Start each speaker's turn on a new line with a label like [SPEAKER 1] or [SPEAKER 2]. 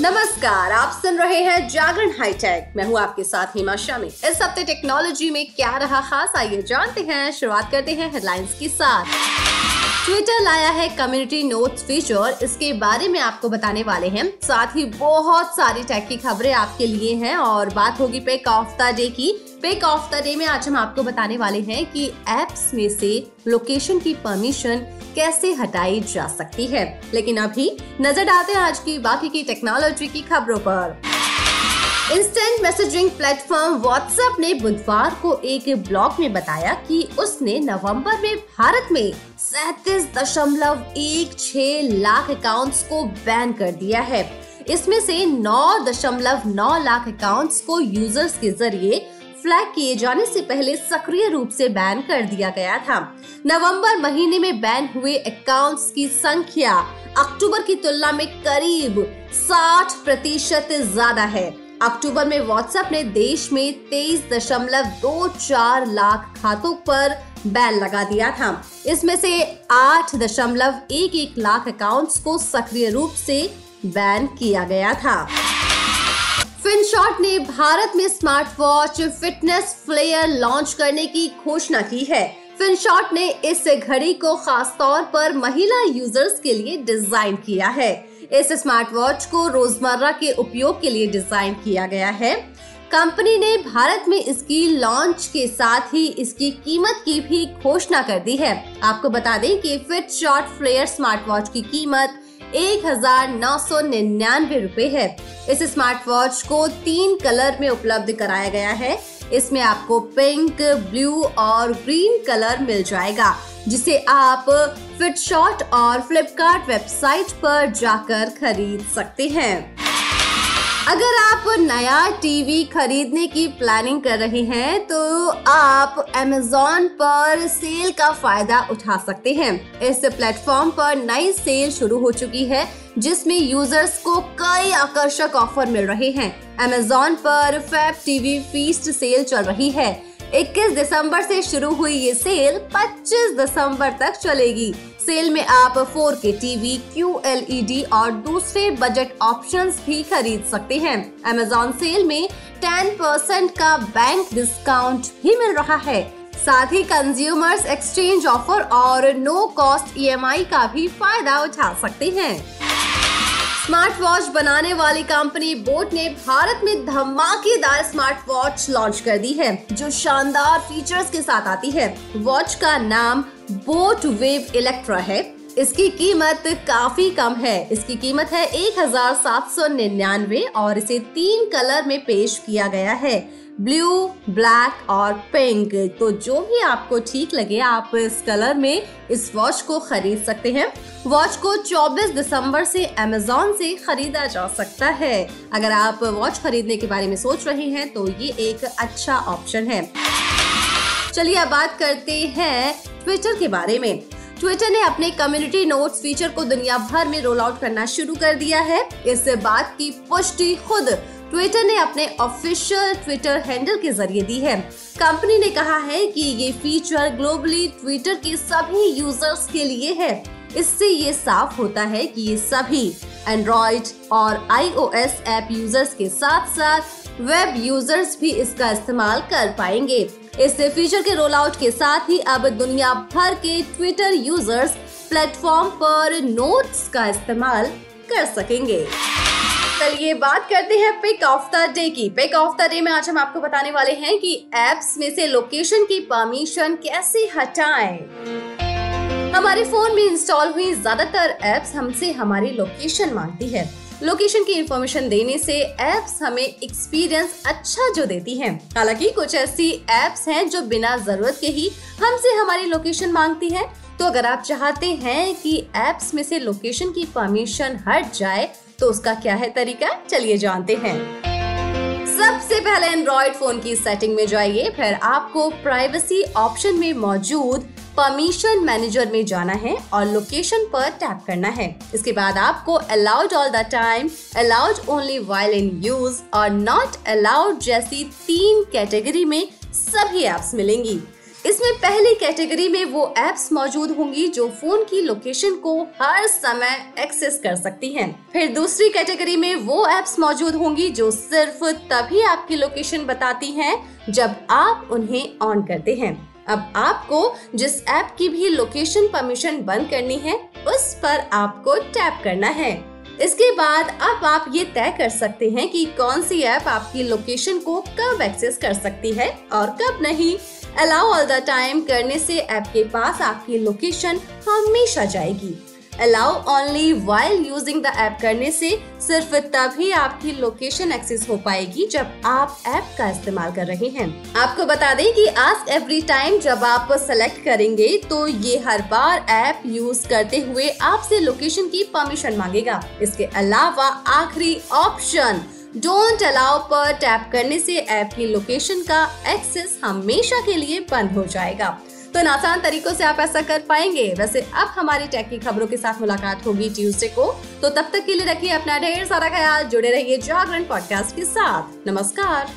[SPEAKER 1] नमस्कार, आप सुन रहे हैं जागरण हाईटेक। मैं हूँ आपके साथ हिमा शामी इस हफ़्ते टेक्नोलॉजी में क्या रहा खास, आइए जानते हैं। शुरुआत करते हैं हेडलाइंस के साथ। ट्विटर लाया है कम्युनिटी नोट्स फीचर। इसके बारे में आपको बताने वाले हैं। साथ ही बहुत सारी टेक की खबरें आपके लिए हैं। और बात होगी पे काफ्ता डे की। पेक ऑफ़ द डे में आज हम आपको बताने वाले हैं कि एप्स में से लोकेशन की परमिशन कैसे हटाई जा सकती है। लेकिन अभी नज़र डालते हैं आज की बाकी की टेक्नोलॉजी की खबरों पर। इंस्टेंट मैसेजिंग प्लेटफॉर्म व्हाट्सएप ने बुधवार को एक ब्लॉग में बताया कि उसने नवंबर में भारत में सैतीस दशमलव एक छह लाख अकाउंट्स को बैन कर दिया है। इसमें से नौ दशमलव नौ लाख अकाउंट्स को यूज़र्स के ज़रिए फ्लैग किए जाने से पहले सक्रिय रूप से बैन कर दिया गया था। नवंबर महीने में बैन हुए अकाउंट्स की संख्या अक्टूबर की तुलना में करीब 60 प्रतिशत ज़्यादा है। अक्टूबर में व्हाट्सएप ने देश में तेईस दशमलव दो चार लाख खातों पर बैन लगा दिया था। इसमें से आठ दशमलव एक एक लाख अकाउंट्स को सक्रिय रूप से बैन किया गया था। फिनशॉट ने भारत में smart watch fitness Flair launch करने की घोषणा की है। फिनशॉट ने इस घड़ी को खास तौर पर महिला यूज़र्स के लिए डिज़ाइन किया है। इस स्मार्ट वॉच को रोज़मर्रा के उपयोग के लिए डिज़ाइन किया गया है। कंपनी ने भारत में इसकी लॉन्च के साथ ही इसकी कीमत की भी घोषणा कर दी है। आपको बता दें कि Fitshot flare smart watch की कीमत एक हज़ार नौ सौ निन्यानवे रूपए है। इस स्मार्ट वॉच को तीन कलर में उपलब्ध कराया गया है। इसमें आपको पिंक ब्लू और ग्रीन कलर मिल जाएगा, जिसे आप फिटशॉट और फ्लिपकार्ट वेबसाइट पर जाकर खरीद सकते हैं। अगर आप नया टीवी खरीदने की प्लानिंग कर रहे हैं तो आप अमेजोन पर सेल का फ़ायदा उठा सकते हैं। इस प्लेटफॉर्म पर नई सेल शुरू हो चुकी है, जिसमें यूज़र्स को कई आकर्षक ऑफ़र मिल रहे हैं। अमेजोन पर फैब टीवी फीस्ट सेल चल रही है। 21 दिसंबर से शुरू हुई ये सेल 25 दिसंबर तक चलेगी। सेल में आप 4K टीवी, क्यू और दूसरे बजट ऑप्शंस भी खरीद सकते हैं। Amazon सेल में 10 परसेंट का बैंक डिस्काउंट भी मिल रहा है। साथ ही कंज्यूमर्स एक्सचेंज ऑफ़र और नो कॉस्ट ईएमआई का भी फ़ायदा उठा सकते हैं। स्मार्ट वॉच बनाने वाली कंपनी बोट ने भारत में धमाकेदार स्मार्ट वॉच लॉन्च कर दी है, जो शानदार फीचर्स के साथ आती है। वॉच का नाम बोट वेव इलेक्ट्रा है। इसकी कीमत काफ़ी कम है। इसकी कीमत है एक हज़ार सात सौ निन्यानवे और इसे तीन कलर में पेश किया गया है। ब्लू, ब्लैक और पिंक। तो जो भी आपको ठीक लगे, आप इस कलर में इस वॉच को खरीद सकते हैं। वॉच को 24 दिसंबर से अमेजोन से खरीदा जा सकता है। अगर आप वॉच खरीदने के बारे में सोच रहे हैं तो ये एक अच्छा ऑप्शन है। चलिए अब बात करते हैं ट्विटर के बारे में। ट्विटर ने अपने कम्युनिटी नोट्स फीचर को दुनिया भर में रोल आउट करना शुरू कर दिया है। इस बात की पुष्टि खुद ट्विटर ने अपने ऑफिशियल ट्विटर हैंडल के ज़रिए दी है। कंपनी ने कहा है कि ये फीचर ग्लोबली ट्विटर के सभी यूज़र्स के लिए है। इससे ये साफ़ होता है कि ये सभी एंड्रॉइड और आईओएस ऐप यूज़र्स के साथ साथ वेब यूज़र्स भी इसका इस्तेमाल कर पाएँगे। इस फीचर के रोल आउट के साथ ही अब दुनिया भर के ट्विटर यूज़र्स प्लेटफॉर्म पर नोट्स का इस्तेमाल कर सकेंगे। चलिए बात करते हैं पिक ऑफ़ द डे की। पिक ऑफ़ द डे में आज हम आपको बताने वाले हैं कि एप्स में से लोकेशन की परमिशन कैसे हटाएँ। हमारे फ़ोन में इंस्टॉल हुई ज़्यादातर एप्स हमसे हमारी लोकेशन मांगती है। लोकेशन की इंफॉर्मेशन देने से एप्स हमें एक्सपीरियंस अच्छा जो देती हैं। हालाँकि कुछ ऐसी एप्स हैं जो बिना ज़रूरत के ही हमसे हमारी लोकेशन मांगती हैं। तो अगर आप चाहते हैं कि एप्स में से लोकेशन की परमिशन हट जाए तो उसका क्या है तरीका चलिए जानते हैं सबसे पहले एंड्रॉइड फ़ोन की सेटिंग में जाइए, फिर आपको प्राइवेसी ऑप्शन में मौजूद परमिशन मैनेजर में जाना है और लोकेशन पर टैप करना है। इसके बाद आपको allowed all the time allowed only while in use और नॉट अलाउड जैसी तीन कैटेगरी में सभी एप्स मिलेंगी। इसमें पहली कैटेगरी में वो एप्स मौजूद होंगी जो फ़ोन की लोकेशन को हर समय एक्सेस कर सकती हैं। फिर दूसरी कैटेगरी में वो एप्स मौजूद होंगी जो सिर्फ़ तभी आपकी लोकेशन बताती हैं जब आप उन्हें ऑन करते हैं। अब आपको जिस ऐप की भी लोकेशन परमिशन बंद करनी है, उस पर आपको टैप करना है। इसके बाद अब आप ये तय कर सकते हैं कि कौन सी ऐप आपकी लोकेशन को कब एक्सेस कर सकती है और कब नहीं। अलाउ ऑल द टाइम करने से ऐप के पास आपकी लोकेशन हमेशा जाएगी। Allow only while using the app करने से सिर्फ़ तभी आपकी लोकेशन एक्सेस हो पाएगी जब आप ऐप का इस्तेमाल कर रहे हैं। आपको बता दें कि आस्क एवरी टाइम जब आप सेलेक्ट करेंगे तो ये हर बार ऐप यूज़ करते हुए आपसे लोकेशन की परमिशन मांगेगा। इसके अलावा आखिरी ऑप्शन डोंट अलाउ पर टैप करने से ऐप की लोकेशन का एक्सेस हमेशा के लिए बंद हो जाएगा। तो इन आसान तरीकों से आप ऐसा कर पाएँगे। वैसे अब हमारी टैक की खबरों के साथ मुलाकात होगी ट्यूसडे को। तो तब तक के लिए रखिए अपना ढेर सारा ख्याल। जुड़े रहिए जागरण पॉडकास्ट के साथ। नमस्कार।